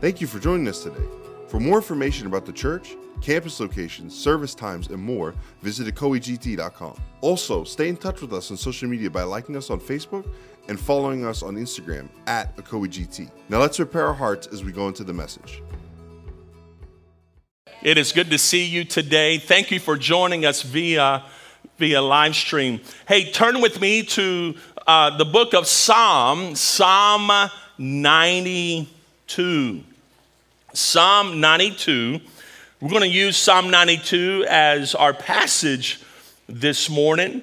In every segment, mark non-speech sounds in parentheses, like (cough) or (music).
Thank you for joining us today. For more information about the church, campus locations, service times, and more, visit ecoegt.com. Also, stay in touch with us on social media by liking us on Facebook and following us on Instagram at ecoegt. Now let's prepare our hearts as we go into the message. It is good to see you today. Thank you for joining us via via live stream. Hey, turn with me to uh, the book of Psalm, Psalm 92. Psalm 92. We're going to use Psalm 92 as our passage this morning,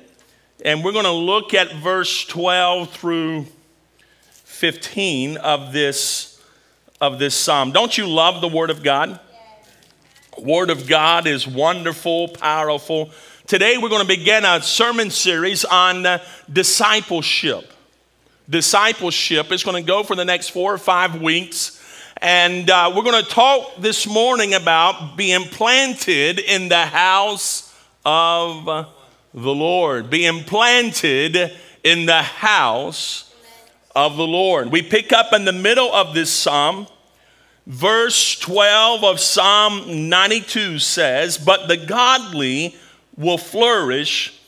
and we're going to look at verse 12 through 15 of this of this psalm. Don't you love the word of God? Word of God is wonderful, powerful. Today we're going to begin a sermon series on uh, discipleship. Discipleship is going to go for the next four or five weeks. And uh, we're going to talk this morning about being planted in the house of the Lord. Being planted in the house of the Lord. We pick up in the middle of this psalm. Verse 12 of Psalm 92 says, But the godly will flourish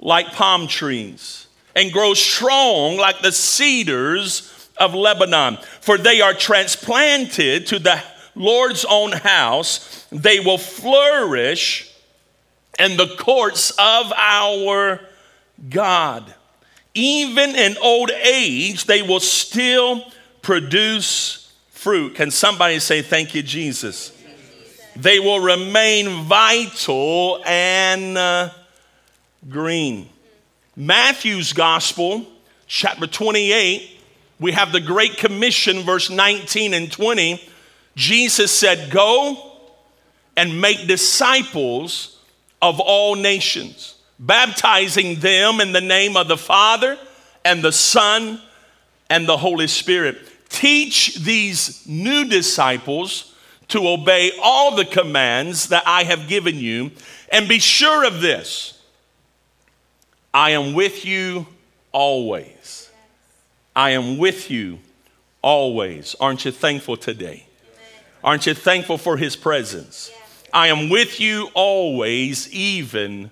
like palm trees and grow strong like the cedars of Lebanon. For they are transplanted to the Lord's own house. They will flourish in the courts of our God. Even in old age, they will still produce fruit. Can somebody say, Thank you, Jesus? They will remain vital and uh, green. Matthew's gospel, chapter 28, we have the Great Commission, verse 19 and 20. Jesus said, Go and make disciples of all nations, baptizing them in the name of the Father and the Son and the Holy Spirit. Teach these new disciples to obey all the commands that I have given you, and be sure of this I am with you always. I am with you always. Aren't you thankful today? Aren't you thankful for his presence? I am with you always, even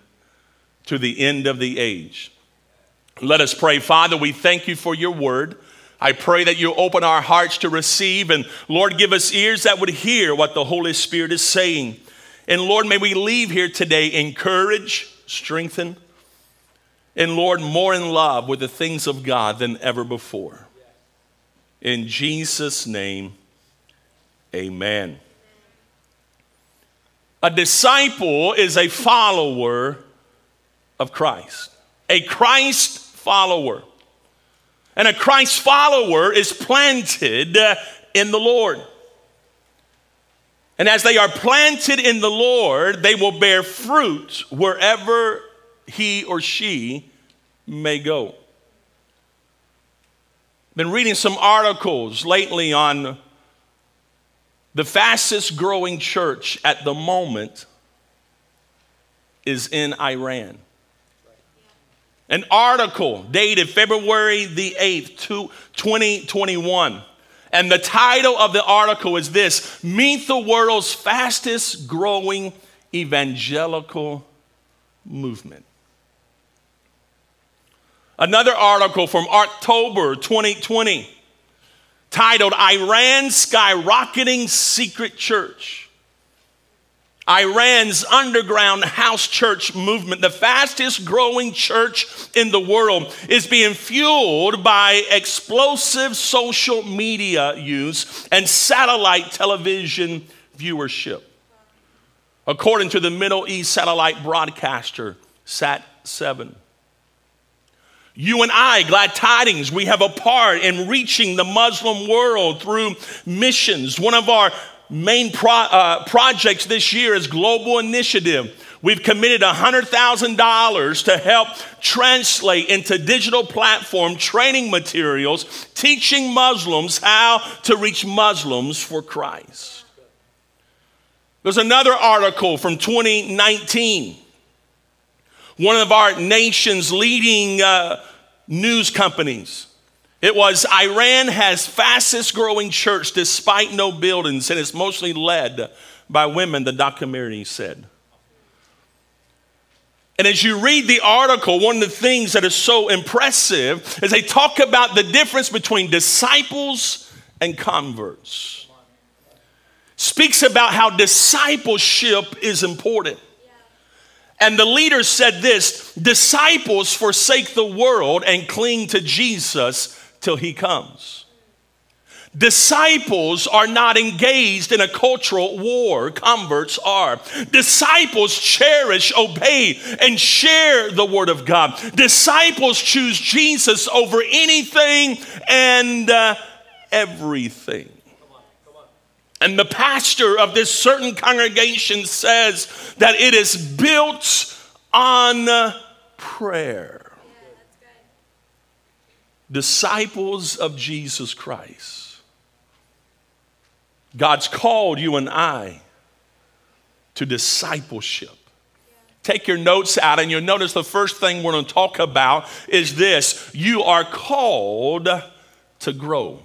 to the end of the age. Let us pray. Father, we thank you for your word. I pray that you open our hearts to receive, and Lord, give us ears that would hear what the Holy Spirit is saying. And Lord, may we leave here today encouraged, strengthened, and Lord, more in love with the things of God than ever before. In Jesus' name, amen. A disciple is a follower of Christ, a Christ follower. And a Christ follower is planted in the Lord. And as they are planted in the Lord, they will bear fruit wherever he or she may go. Been reading some articles lately on the fastest growing church at the moment is in Iran. An article dated February the 8th, 2021. And the title of the article is this Meet the world's fastest growing evangelical movement. Another article from October 2020 titled Iran's Skyrocketing Secret Church. Iran's underground house church movement, the fastest growing church in the world, is being fueled by explosive social media use and satellite television viewership. According to the Middle East satellite broadcaster, Sat 7. You and I, glad tidings, we have a part in reaching the Muslim world through missions. One of our main pro, uh, projects this year is Global Initiative. We've committed $100,000 to help translate into digital platform training materials teaching Muslims how to reach Muslims for Christ. There's another article from 2019 one of our nation's leading uh, news companies It was Iran has fastest growing church despite no buildings, and it's mostly led by women, the documentary said. And as you read the article, one of the things that is so impressive is they talk about the difference between disciples and converts. Speaks about how discipleship is important. And the leader said this disciples forsake the world and cling to Jesus till he comes. Disciples are not engaged in a cultural war, converts are. Disciples cherish, obey, and share the Word of God. Disciples choose Jesus over anything and uh, everything. And the pastor of this certain congregation says that it is built on prayer. Disciples of Jesus Christ God's called you and I to discipleship. Take your notes out, and you'll notice the first thing we're going to talk about is this you are called to grow.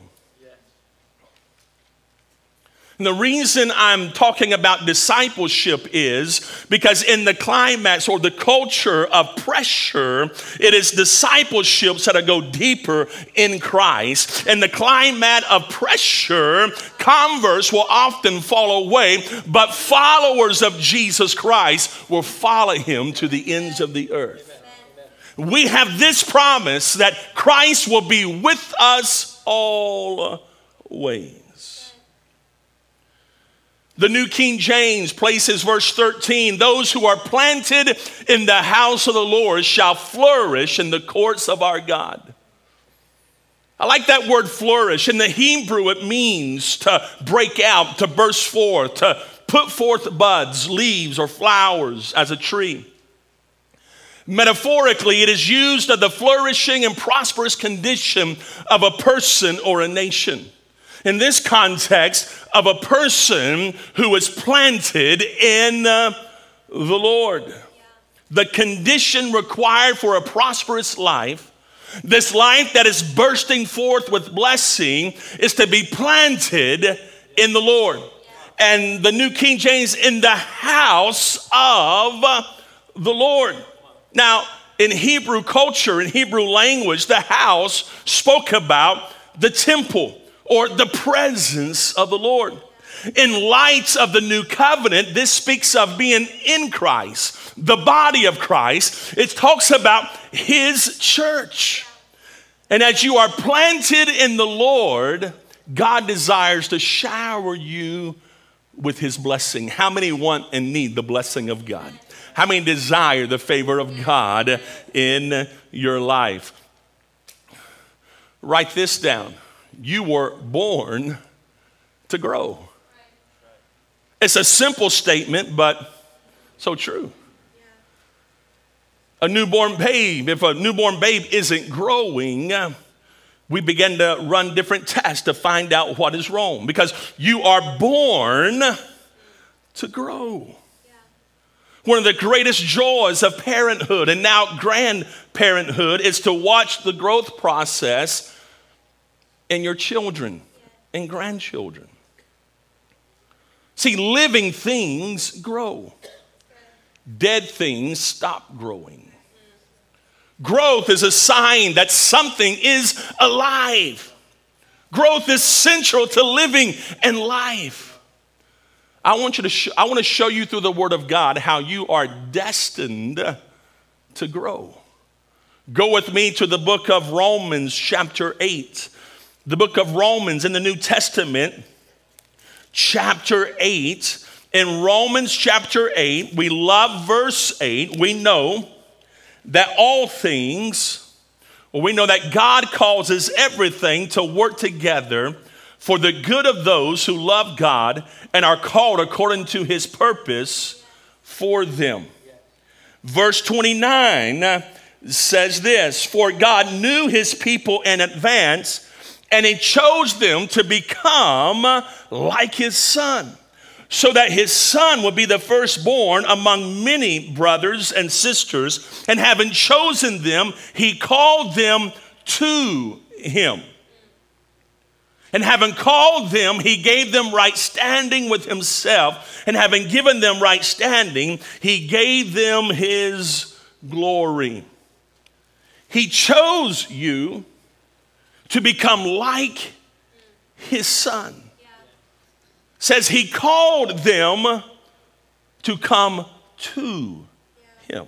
And the reason I'm talking about discipleship is because in the climax or the culture of pressure, it is discipleships that go deeper in Christ. In the climate of pressure, converts will often fall away, but followers of Jesus Christ will follow him to the ends of the earth. We have this promise that Christ will be with us always. The New King James places verse 13 those who are planted in the house of the Lord shall flourish in the courts of our God. I like that word flourish. In the Hebrew, it means to break out, to burst forth, to put forth buds, leaves, or flowers as a tree. Metaphorically, it is used of the flourishing and prosperous condition of a person or a nation in this context of a person who is planted in uh, the Lord. The condition required for a prosperous life, this life that is bursting forth with blessing, is to be planted in the Lord. And the New King James, in the house of the Lord. Now, in Hebrew culture, in Hebrew language, the house spoke about the temple or the presence of the Lord. In light of the new covenant, this speaks of being in Christ, the body of Christ. It talks about his church. And as you are planted in the Lord, God desires to shower you with his blessing. How many want and need the blessing of God? How many desire the favor of God in your life? Write this down you were born to grow. It's a simple statement, but so true. A newborn babe, if a newborn babe isn't growing, we begin to run different tests to find out what is wrong because you are born to grow. One of the greatest joys of parenthood and now grandparenthood is to watch the growth process and your children and grandchildren. See, living things grow, dead things stop growing. Growth is a sign that something is alive. Growth is central to living and life. I want you to sh- I want to show you through the word of God how you are destined to grow. Go with me to the book of Romans chapter 8 the book of Romans in the New Testament, chapter 8. In Romans chapter 8, we love verse 8. We know that all things, well, we know that God causes everything to work together for the good of those who love God and are called according to his purpose for them. Verse 29 says this For God knew his people in advance and he chose them to become like his son, so that his son would be the firstborn among many brothers and sisters. And having chosen them, he called them to him. And having called them, he gave them right standing with himself. And having given them right standing, he gave them his glory. He chose you to become like his son. Says he called them to come to him.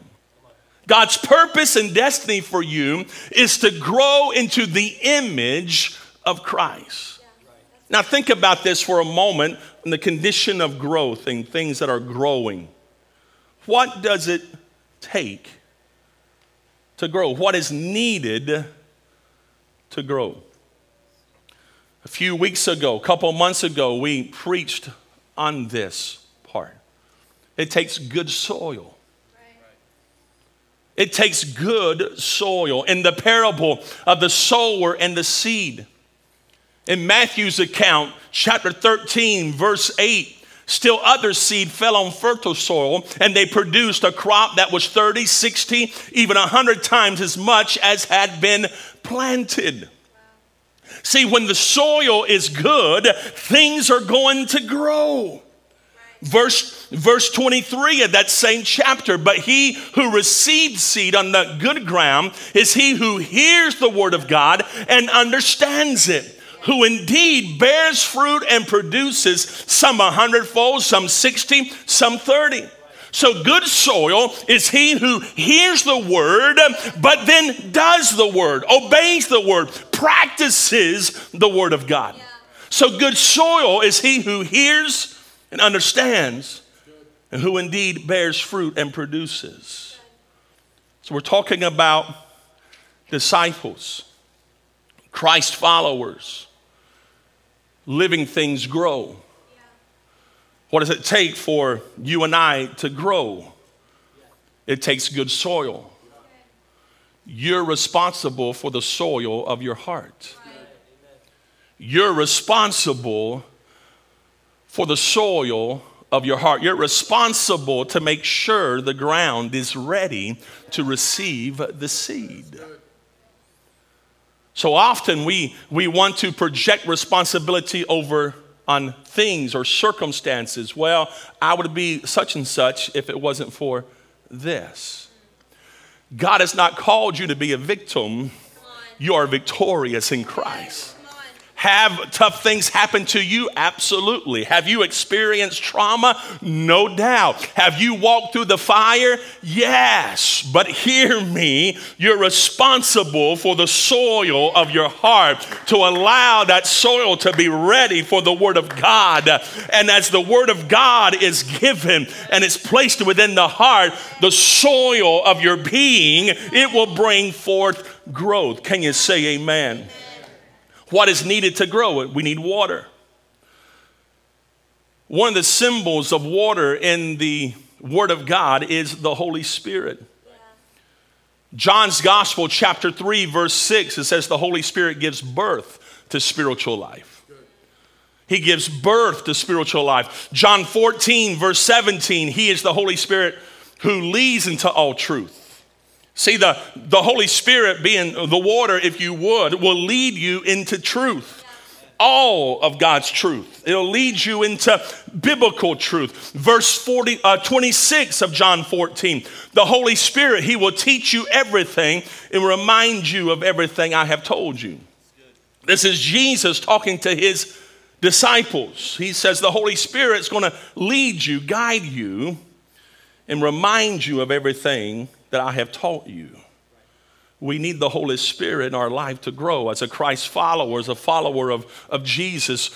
God's purpose and destiny for you is to grow into the image of Christ. Now, think about this for a moment in the condition of growth and things that are growing. What does it take to grow? What is needed to grow? A few weeks ago, a couple months ago, we preached on this part. It takes good soil. It takes good soil. In the parable of the sower and the seed, in Matthew's account, chapter 13, verse 8, Still, other seed fell on fertile soil, and they produced a crop that was 30, 60, even 100 times as much as had been planted. See, when the soil is good, things are going to grow. Verse, verse 23 of that same chapter, but he who receives seed on the good ground is he who hears the word of God and understands it who indeed bears fruit and produces some a hundredfold, some 60, some 30. So, good soil is he who hears the word, but then does the word, obeys the word, practices the word of God. So, good soil is he who hears and understands, and who indeed bears fruit and produces. So, we're talking about disciples, Christ followers living things grow. What does it take for you and I to grow? It takes good soil. You're responsible for the soil of your heart. You're responsible for the soil of your heart. You're responsible to make sure the ground is ready to receive the seed. So often we, we want to project responsibility over on things or circumstances. Well, I would be such and such if it wasn't for this. God has not called you to be a victim, you are victorious in Christ. Have tough things happen to you? Absolutely. Have you experienced trauma? No doubt. Have you walked through the fire? Yes. But hear me, you're responsible for the soil of your heart to allow that soil to be ready for the Word of God. And as the Word of God is given and it's placed within the heart, the soil of your being, it will bring forth growth. Can you say amen? What is needed to grow? It? We need water. One of the symbols of water in the Word of God is the Holy Spirit. John's Gospel, chapter 3, verse 6, it says the Holy Spirit gives birth to spiritual life. He gives birth to spiritual life. John 14, verse 17, He is the Holy Spirit who leads into all truth. See, the, the Holy Spirit, being the water, if you would, will lead you into truth. All of God's truth. It'll lead you into biblical truth. Verse 40, uh, 26 of John 14. The Holy Spirit, He will teach you everything and remind you of everything I have told you. This is Jesus talking to His disciples. He says, The Holy Spirit's going to lead you, guide you, and remind you of everything that I have taught you. We need the Holy Spirit in our life to grow. As a Christ follower, as a follower of, of Jesus,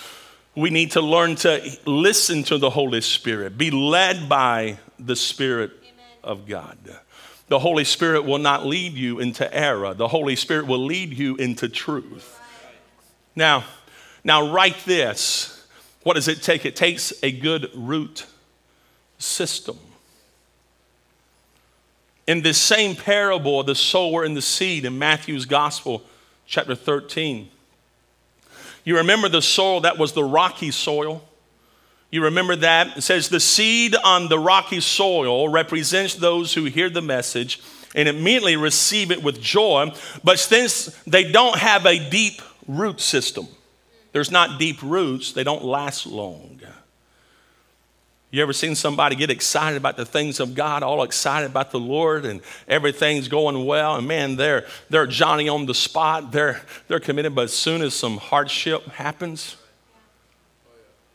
we need to learn to listen to the Holy Spirit, be led by the Spirit Amen. of God. The Holy Spirit will not lead you into error. The Holy Spirit will lead you into truth. Now, now write this. What does it take? It takes a good root system in this same parable of the sower and the seed in Matthew's Gospel, chapter 13. You remember the soil that was the rocky soil? You remember that? It says, The seed on the rocky soil represents those who hear the message and immediately receive it with joy. But since they don't have a deep root system, there's not deep roots, they don't last long. You ever seen somebody get excited about the things of God, all excited about the Lord, and everything's going well, and man, they're, they're Johnny on the spot, they're, they're committed, but as soon as some hardship happens,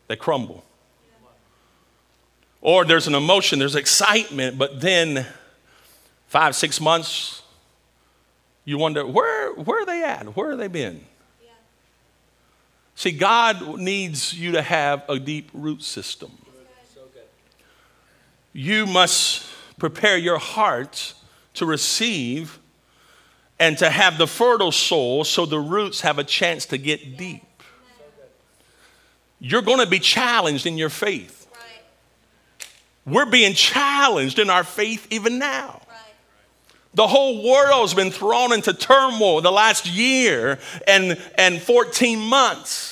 they crumble. Or there's an emotion, there's excitement, but then five, six months, you wonder, where, where are they at? Where have they been? See, God needs you to have a deep root system. You must prepare your heart to receive and to have the fertile soul so the roots have a chance to get deep. You're going to be challenged in your faith. We're being challenged in our faith even now. The whole world's been thrown into turmoil the last year and, and 14 months.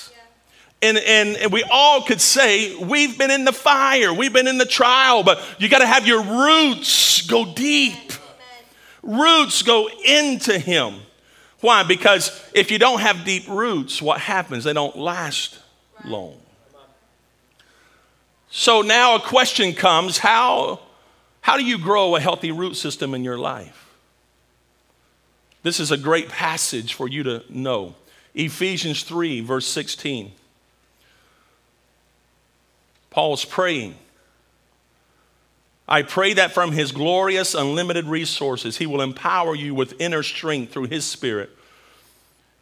And, and, and we all could say, we've been in the fire, we've been in the trial, but you got to have your roots go deep. Roots go into Him. Why? Because if you don't have deep roots, what happens? They don't last long. So now a question comes how, how do you grow a healthy root system in your life? This is a great passage for you to know. Ephesians 3, verse 16. Paul's praying. I pray that from his glorious, unlimited resources, he will empower you with inner strength through his spirit.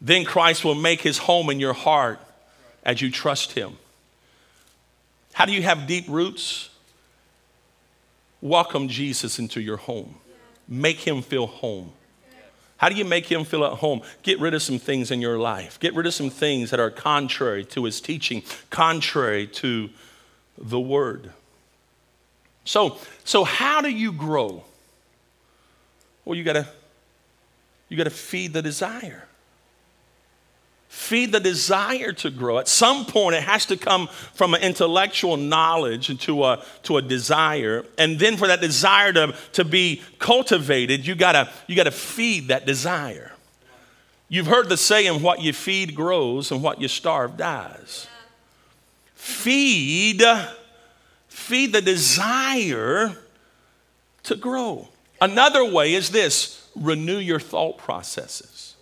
Then Christ will make his home in your heart as you trust him. How do you have deep roots? Welcome Jesus into your home. Make him feel home. How do you make him feel at home? Get rid of some things in your life. Get rid of some things that are contrary to his teaching, contrary to the word. So, so how do you grow? Well, you gotta you gotta feed the desire feed the desire to grow. At some point, it has to come from an intellectual knowledge to a, to a desire. And then for that desire to, to be cultivated, you gotta, you gotta feed that desire. You've heard the saying, what you feed grows and what you starve dies. Feed, feed the desire to grow. Another way is this renew your thought processes.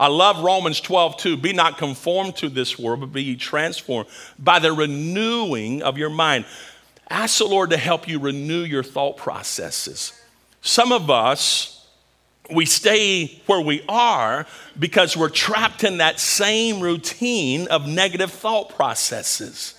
I love Romans 12, 2. Be not conformed to this world, but be ye transformed by the renewing of your mind. Ask the Lord to help you renew your thought processes. Some of us, we stay where we are because we're trapped in that same routine of negative thought processes.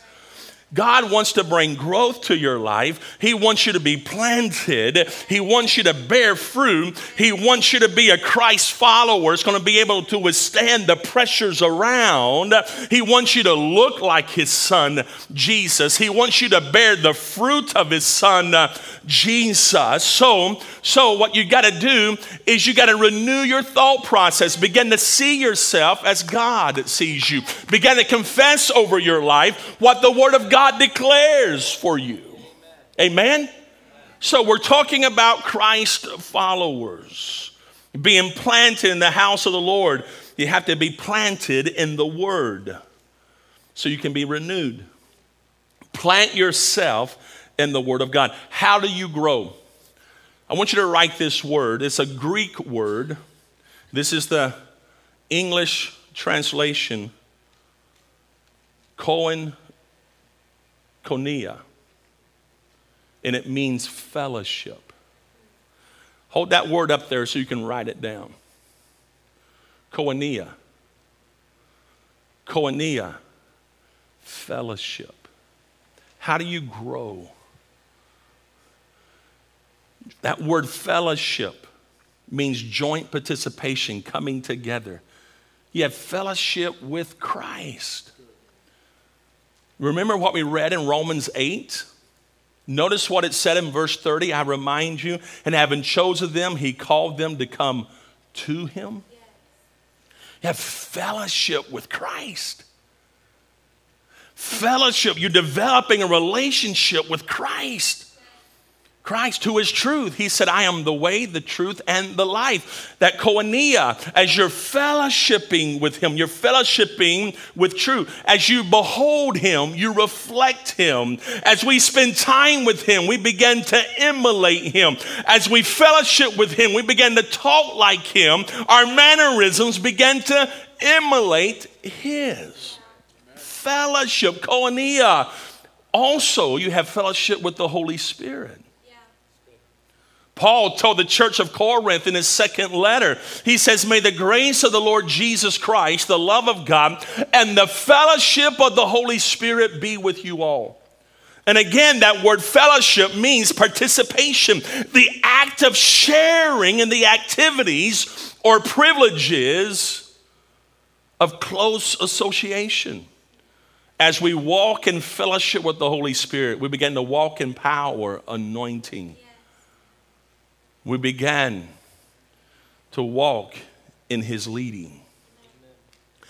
God wants to bring growth to your life. He wants you to be planted. He wants you to bear fruit. He wants you to be a Christ follower. It's going to be able to withstand the pressures around. He wants you to look like his son, Jesus. He wants you to bear the fruit of his son, uh, Jesus. So, so what you got to do is you got to renew your thought process. Begin to see yourself as God sees you. Begin to confess over your life what the word of God God declares for you. Amen? So we're talking about Christ followers being planted in the house of the Lord. You have to be planted in the Word so you can be renewed. Plant yourself in the Word of God. How do you grow? I want you to write this word. It's a Greek word. This is the English translation. Cohen koinonia, and it means fellowship. Hold that word up there so you can write it down. Koinonia. Koinonia, fellowship. How do you grow? That word fellowship means joint participation, coming together. You have fellowship with Christ. Remember what we read in Romans 8? Notice what it said in verse 30. I remind you, and having chosen them, he called them to come to him. You have fellowship with Christ. Fellowship, you're developing a relationship with Christ. Christ, who is truth. He said, I am the way, the truth, and the life. That koinonia, as you're fellowshipping with him, you're fellowshipping with truth. As you behold him, you reflect him. As we spend time with him, we begin to emulate him. As we fellowship with him, we begin to talk like him. Our mannerisms begin to emulate his. Fellowship, koinonia. Also, you have fellowship with the Holy Spirit. Paul told the church of Corinth in his second letter, he says, May the grace of the Lord Jesus Christ, the love of God, and the fellowship of the Holy Spirit be with you all. And again, that word fellowship means participation, the act of sharing in the activities or privileges of close association. As we walk in fellowship with the Holy Spirit, we begin to walk in power, anointing we began to walk in his leading.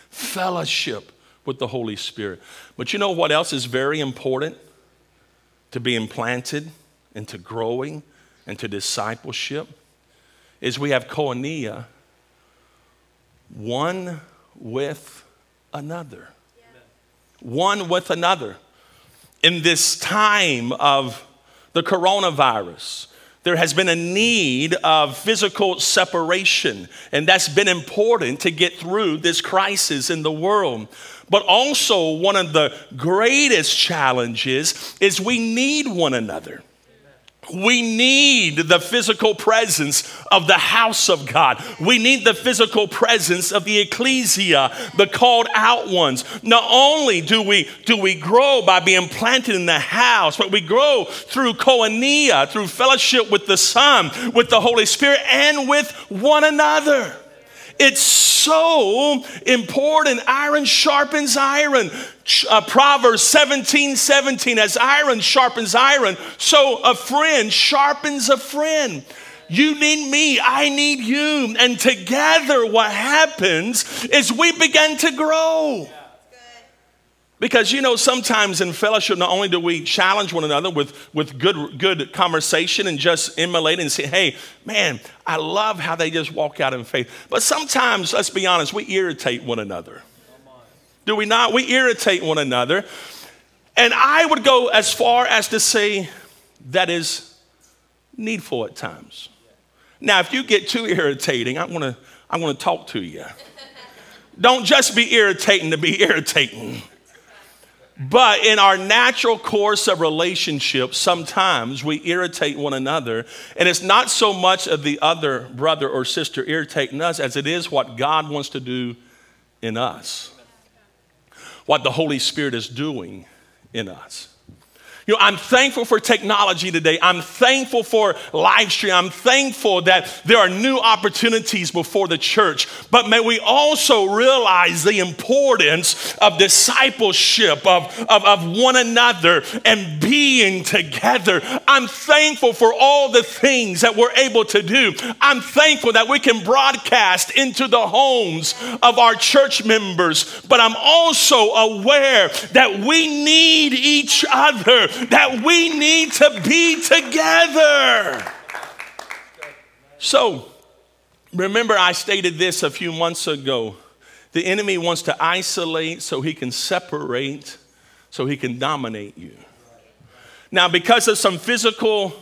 Fellowship with the Holy Spirit. But you know what else is very important to being planted into growing into discipleship? Is we have koinonia one with another. One with another. In this time of the coronavirus, there has been a need of physical separation, and that's been important to get through this crisis in the world. But also, one of the greatest challenges is we need one another. We need the physical presence of the house of God. We need the physical presence of the ecclesia, the called out ones. Not only do we do we grow by being planted in the house, but we grow through koinonia, through fellowship with the Son, with the Holy Spirit, and with one another. It's so important. Iron sharpens iron. Uh, Proverbs 17 17, as iron sharpens iron, so a friend sharpens a friend. You need me, I need you. And together, what happens is we begin to grow. Because you know, sometimes in fellowship, not only do we challenge one another with, with good, good conversation and just emulate and say, hey, man, I love how they just walk out in faith. But sometimes, let's be honest, we irritate one another. Do we not? We irritate one another. And I would go as far as to say that is needful at times. Now, if you get too irritating, I want to I want to talk to you. Don't just be irritating to be (laughs) irritating. But in our natural course of relationships, sometimes we irritate one another. And it's not so much of the other brother or sister irritating us as it is what God wants to do in us, what the Holy Spirit is doing in us. You know, I'm thankful for technology today. I'm thankful for live stream. I'm thankful that there are new opportunities before the church. But may we also realize the importance of discipleship, of, of, of one another, and being together. I'm thankful for all the things that we're able to do. I'm thankful that we can broadcast into the homes of our church members. But I'm also aware that we need each other that we need to be together. So, remember, I stated this a few months ago. The enemy wants to isolate so he can separate, so he can dominate you. Now, because of some physical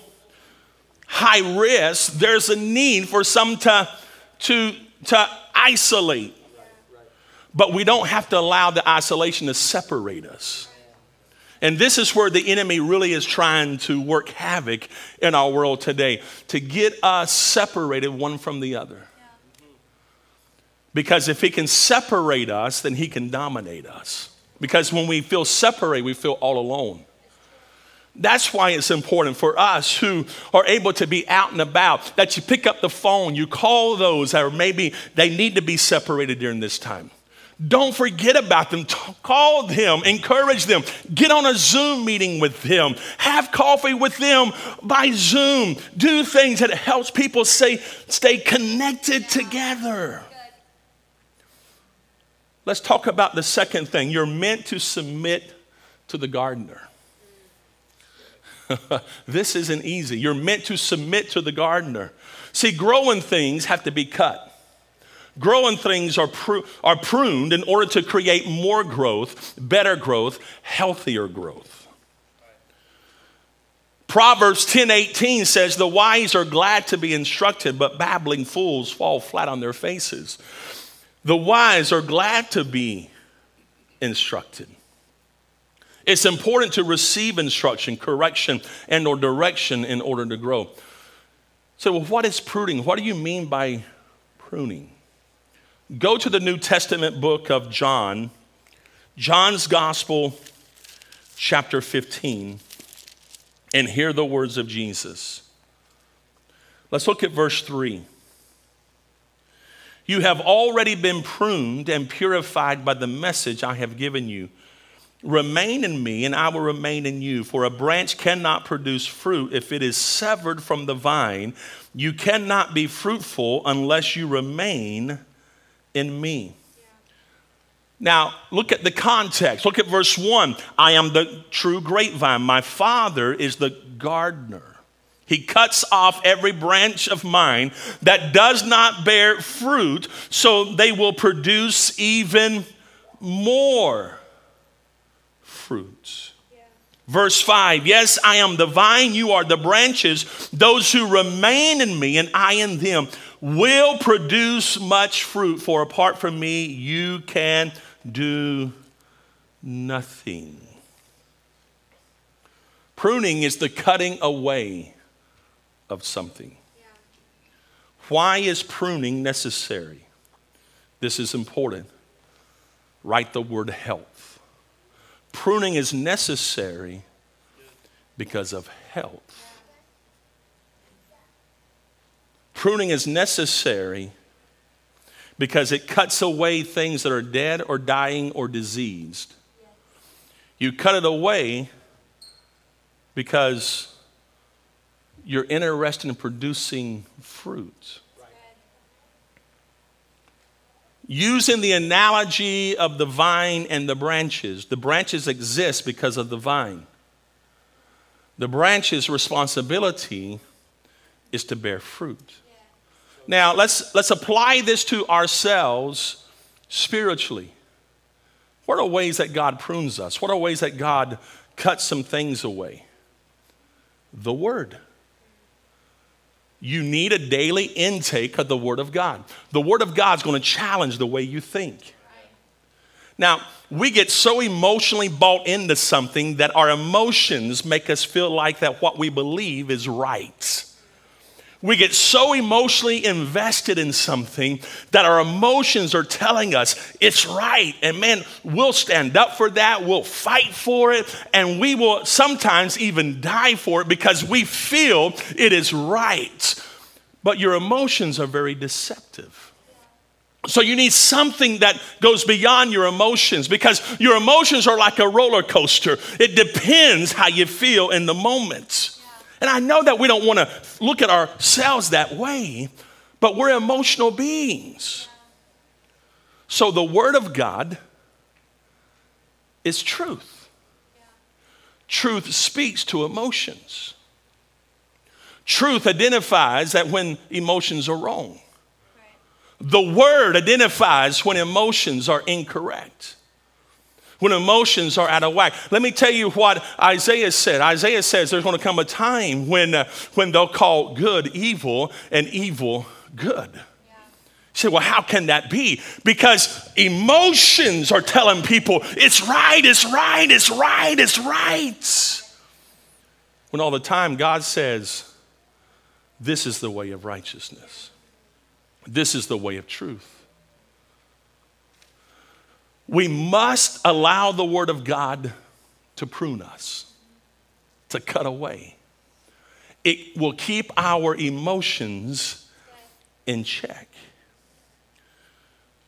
high risk, there's a need for some to, to, to isolate. But we don't have to allow the isolation to separate us. And this is where the enemy really is trying to work havoc in our world today to get us separated one from the other. Because if he can separate us, then he can dominate us. Because when we feel separated, we feel all alone. That's why it's important for us who are able to be out and about that you pick up the phone, you call those that are maybe they need to be separated during this time. Don't forget about them. Call them, encourage them. Get on a Zoom meeting with them. Have coffee with them by Zoom. Do things that helps people stay, stay connected together. Let's talk about the second thing. You're meant to submit to the gardener. (laughs) this isn't easy. You're meant to submit to the gardener. See, growing things have to be cut. Growing things are, are pruned in order to create more growth, better growth, healthier growth. Proverbs 10:18 says the wise are glad to be instructed but babbling fools fall flat on their faces. The wise are glad to be instructed. It's important to receive instruction, correction, and or direction in order to grow. So, well, what is pruning? What do you mean by pruning? Go to the New Testament book of John, John's Gospel, chapter 15, and hear the words of Jesus. Let's look at verse 3. You have already been pruned and purified by the message I have given you. Remain in me, and I will remain in you. For a branch cannot produce fruit if it is severed from the vine. You cannot be fruitful unless you remain in me. Now, look at the context. Look at verse 1. I am the true grapevine. My father is the gardener. He cuts off every branch of mine that does not bear fruit, so they will produce even more fruits. Verse 5 Yes, I am the vine, you are the branches. Those who remain in me and I in them will produce much fruit, for apart from me, you can do nothing. Pruning is the cutting away of something. Why is pruning necessary? This is important. Write the word health. Pruning is necessary because of health. Pruning is necessary because it cuts away things that are dead or dying or diseased. You cut it away because you're interested in producing fruit. Using the analogy of the vine and the branches, the branches exist because of the vine. The branch's responsibility is to bear fruit. Now, let's, let's apply this to ourselves spiritually. What are ways that God prunes us? What are ways that God cuts some things away? The Word you need a daily intake of the Word of God. The Word of God is going to challenge the way you think. Now, we get so emotionally bought into something that our emotions make us feel like that what we believe is right. We get so emotionally invested in something that our emotions are telling us it's right. And man, we'll stand up for that, we'll fight for it, and we will sometimes even die for it because we feel it is right. But your emotions are very deceptive. So you need something that goes beyond your emotions because your emotions are like a roller coaster. It depends how you feel in the moment. And I know that we don't want to look at ourselves that way, but we're emotional beings. So the Word of God is truth. Truth speaks to emotions. Truth identifies that when emotions are wrong. The Word identifies when emotions are incorrect when emotions are out of whack. Let me tell you what Isaiah said. Isaiah says there's going to come a time when, uh, when they'll call good evil and evil good. You say, well, how can that be? Because emotions are telling people it's right, it's right, it's right, it's right. When all the time God says, this is the way of righteousness, this is the way of truth. We must allow the Word of God to prune us, to cut away. It will keep our emotions in check.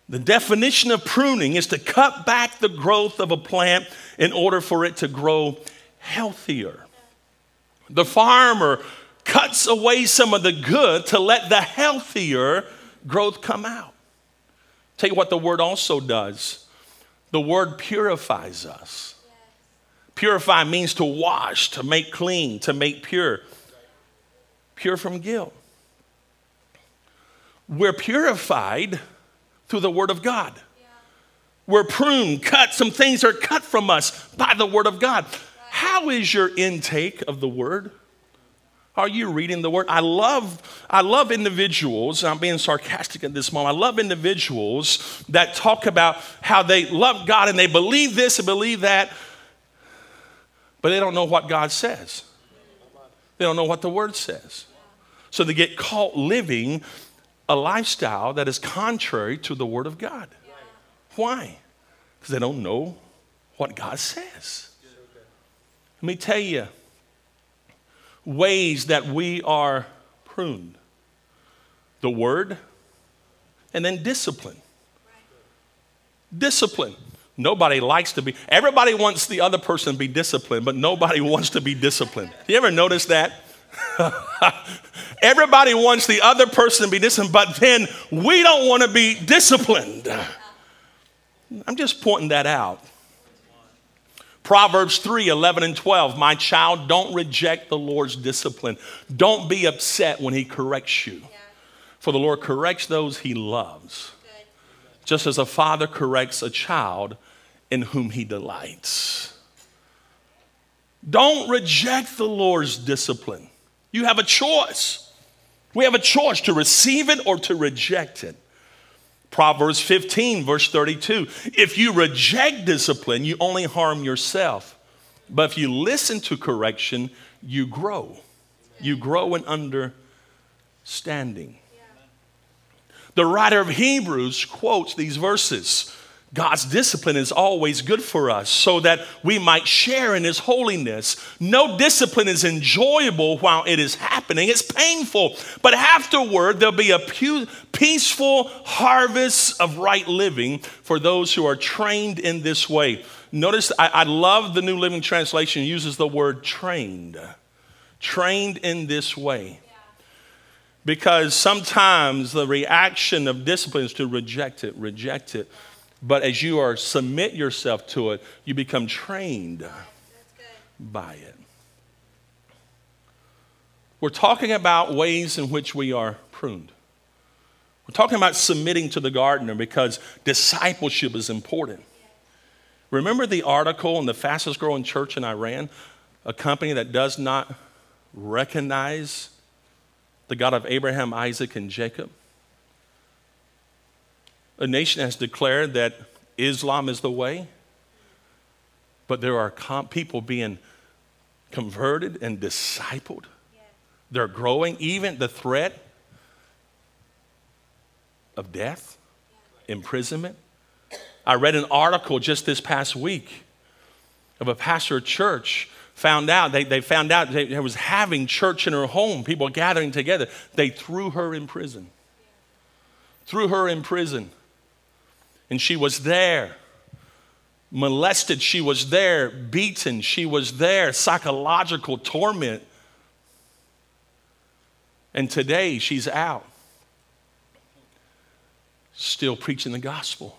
The definition of pruning is to cut back the growth of a plant in order for it to grow healthier. The farmer cuts away some of the good to let the healthier growth come out. Tell you what the word also does the word purifies us. Purify means to wash, to make clean, to make pure. Pure from guilt. We're purified through the Word of God. We're pruned, cut. Some things are cut from us by the Word of God. How is your intake of the Word? Are you reading the Word? I love, I love individuals. I'm being sarcastic at this moment. I love individuals that talk about how they love God and they believe this and believe that, but they don't know what God says. They don't know what the Word says. So they get caught living a lifestyle that is contrary to the Word of God. Why? Because they don't know what God says. Let me tell you ways that we are pruned the Word and then discipline. Discipline. Nobody likes to be, everybody wants the other person to be disciplined, but nobody (laughs) wants to be disciplined. You ever notice that? (laughs) Everybody wants the other person to be disciplined, but then we don't want to be disciplined. I'm just pointing that out. Proverbs 3 11 and 12. My child, don't reject the Lord's discipline. Don't be upset when he corrects you. For the Lord corrects those he loves, just as a father corrects a child in whom he delights. Don't reject the Lord's discipline. You have a choice. We have a choice to receive it or to reject it. Proverbs 15, verse 32. If you reject discipline, you only harm yourself. But if you listen to correction, you grow. You grow in understanding. The writer of Hebrews quotes these verses God's discipline is always good for us so that we might share in His holiness. No discipline is enjoyable while it is happening, it's painful. But afterward, there'll be a peaceful harvest of right living for those who are trained in this way. Notice, I, I love the New Living Translation uses the word trained. Trained in this way. Because sometimes the reaction of discipline is to reject it, reject it. But as you are submit yourself to it, you become trained by it. We're talking about ways in which we are pruned. We're talking about submitting to the gardener because discipleship is important. Remember the article in the fastest growing church in Iran? A company that does not recognize the God of Abraham, Isaac, and Jacob? A nation has declared that Islam is the way, but there are com- people being converted and discipled. They're growing. Even the threat of death, imprisonment. I read an article just this past week of a pastor church found out they, they found out they, was having church in her home people gathering together they threw her in prison threw her in prison and she was there. Molested, she was there. Beaten, she was there. Psychological torment. And today she's out, still preaching the gospel.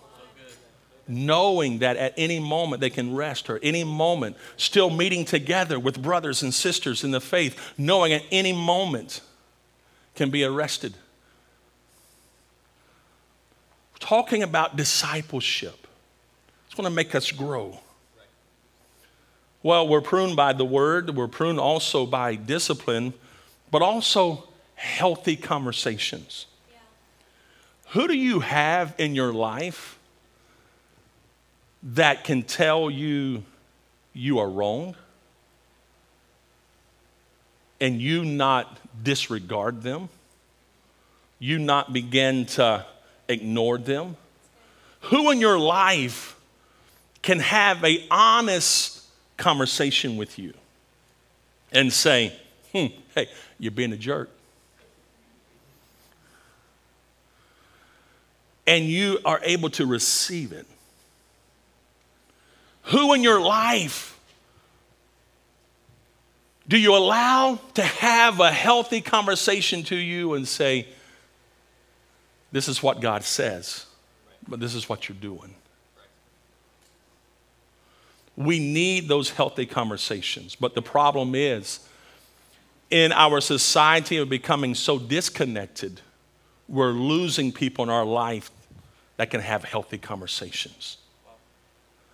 Knowing that at any moment they can rest her, any moment, still meeting together with brothers and sisters in the faith, knowing at any moment can be arrested talking about discipleship. It's going to make us grow. Well, we're pruned by the word, we're pruned also by discipline, but also healthy conversations. Yeah. Who do you have in your life that can tell you you are wrong and you not disregard them? You not begin to ignored them? Who in your life can have a honest conversation with you and say, hmm, hey, you're being a jerk. And you are able to receive it. Who in your life do you allow to have a healthy conversation to you and say, this is what God says, but this is what you're doing. We need those healthy conversations. But the problem is, in our society of becoming so disconnected, we're losing people in our life that can have healthy conversations.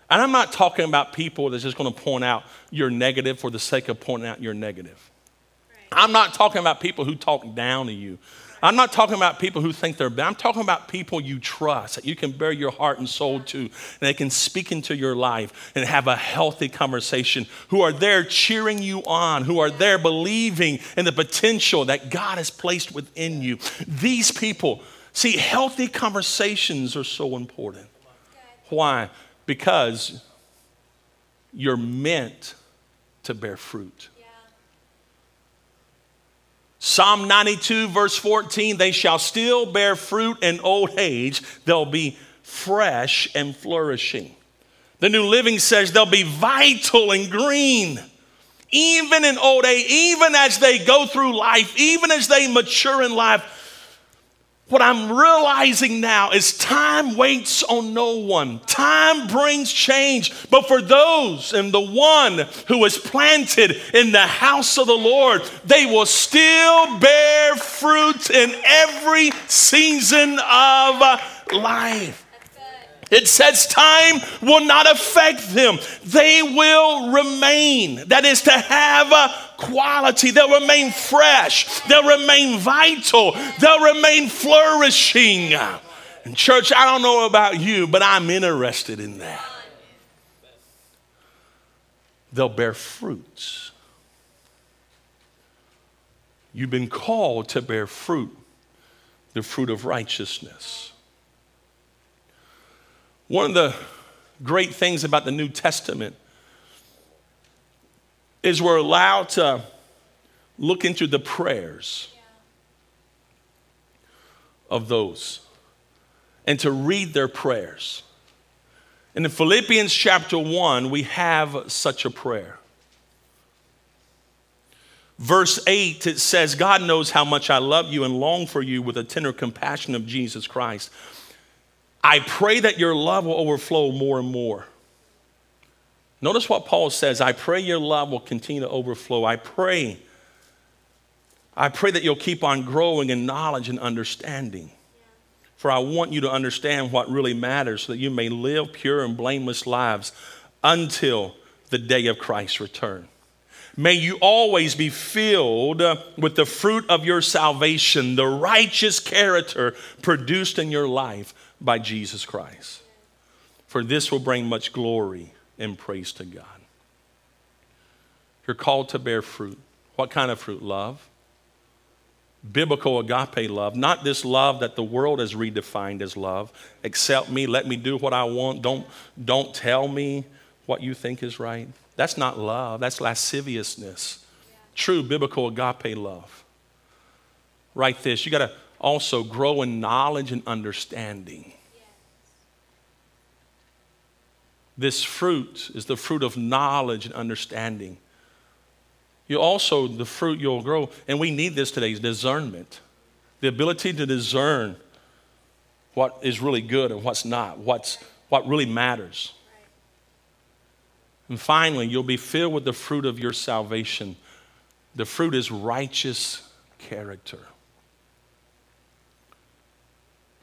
And I'm not talking about people that's just going to point out your negative for the sake of pointing out your negative. I'm not talking about people who talk down to you. I'm not talking about people who think they're bad. I'm talking about people you trust, that you can bare your heart and soul to, and they can speak into your life and have a healthy conversation, who are there cheering you on, who are there believing in the potential that God has placed within you. These people, see, healthy conversations are so important. Why? Because you're meant to bear fruit. Psalm 92, verse 14, they shall still bear fruit in old age. They'll be fresh and flourishing. The New Living says they'll be vital and green, even in old age, even as they go through life, even as they mature in life. What I'm realizing now is time waits on no one. Time brings change. But for those and the one who is planted in the house of the Lord, they will still bear fruit in every season of life. It says time will not affect them. They will remain. That is to have a quality. They'll remain fresh. They'll remain vital. They'll remain flourishing. And church, I don't know about you, but I'm interested in that. They'll bear fruits. You've been called to bear fruit, the fruit of righteousness. One of the great things about the New Testament is we're allowed to look into the prayers of those and to read their prayers. And in Philippians chapter 1, we have such a prayer. Verse 8, it says, God knows how much I love you and long for you with the tender compassion of Jesus Christ. I pray that your love will overflow more and more. Notice what Paul says I pray your love will continue to overflow. I pray. I pray that you'll keep on growing in knowledge and understanding. For I want you to understand what really matters so that you may live pure and blameless lives until the day of Christ's return. May you always be filled with the fruit of your salvation, the righteous character produced in your life by Jesus Christ. For this will bring much glory and praise to God. You're called to bear fruit. What kind of fruit? Love. Biblical agape love, not this love that the world has redefined as love. Accept me, let me do what I want. Don't, don't tell me what you think is right. That's not love, that's lasciviousness. Yeah. True biblical agape love. Write this. You got to also grow in knowledge and understanding. This fruit is the fruit of knowledge and understanding. You also, the fruit you'll grow, and we need this today, is discernment. The ability to discern what is really good and what's not, what's, what really matters. And finally, you'll be filled with the fruit of your salvation. The fruit is righteous character.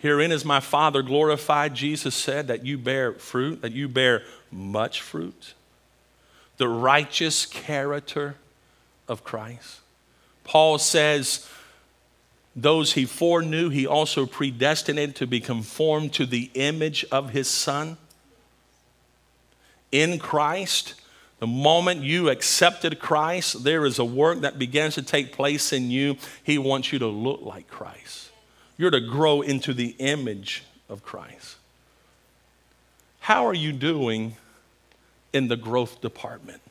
Herein is my Father glorified, Jesus said, that you bear fruit, that you bear much fruit. The righteous character of Christ. Paul says, those he foreknew, he also predestinated to be conformed to the image of his Son. In Christ, the moment you accepted Christ, there is a work that begins to take place in you. He wants you to look like Christ. You're to grow into the image of Christ. How are you doing in the growth department?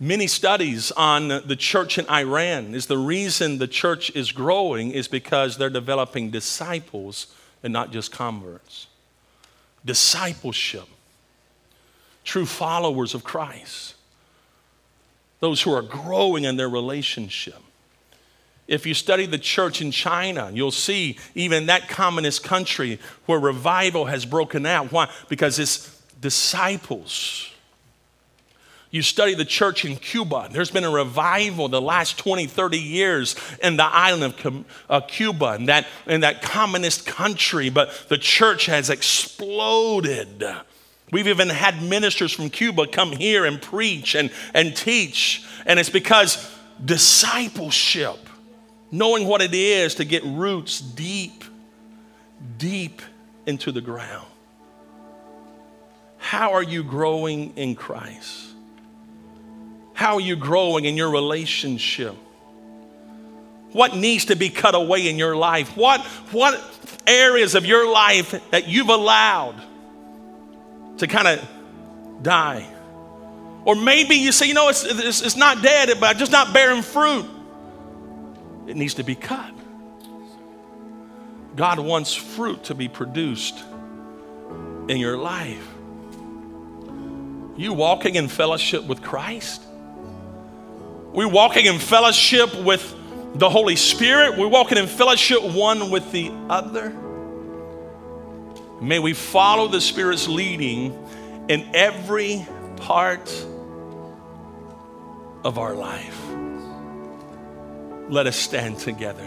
Many studies on the church in Iran is the reason the church is growing is because they're developing disciples and not just converts. Discipleship, true followers of Christ, those who are growing in their relationship. If you study the church in China, you'll see even that communist country where revival has broken out. Why? Because it's disciples. You study the church in Cuba, there's been a revival the last 20, 30 years in the island of uh, Cuba, in that, in that communist country, but the church has exploded. We've even had ministers from Cuba come here and preach and, and teach, and it's because discipleship, knowing what it is to get roots deep, deep into the ground. How are you growing in Christ? How are you growing in your relationship? What needs to be cut away in your life? What, what areas of your life that you've allowed to kind of die? Or maybe you say, you know, it's, it's, it's not dead, but just not bearing fruit. It needs to be cut. God wants fruit to be produced in your life. You walking in fellowship with Christ? We're walking in fellowship with the Holy Spirit. We're walking in fellowship one with the other. May we follow the Spirit's leading in every part of our life. Let us stand together.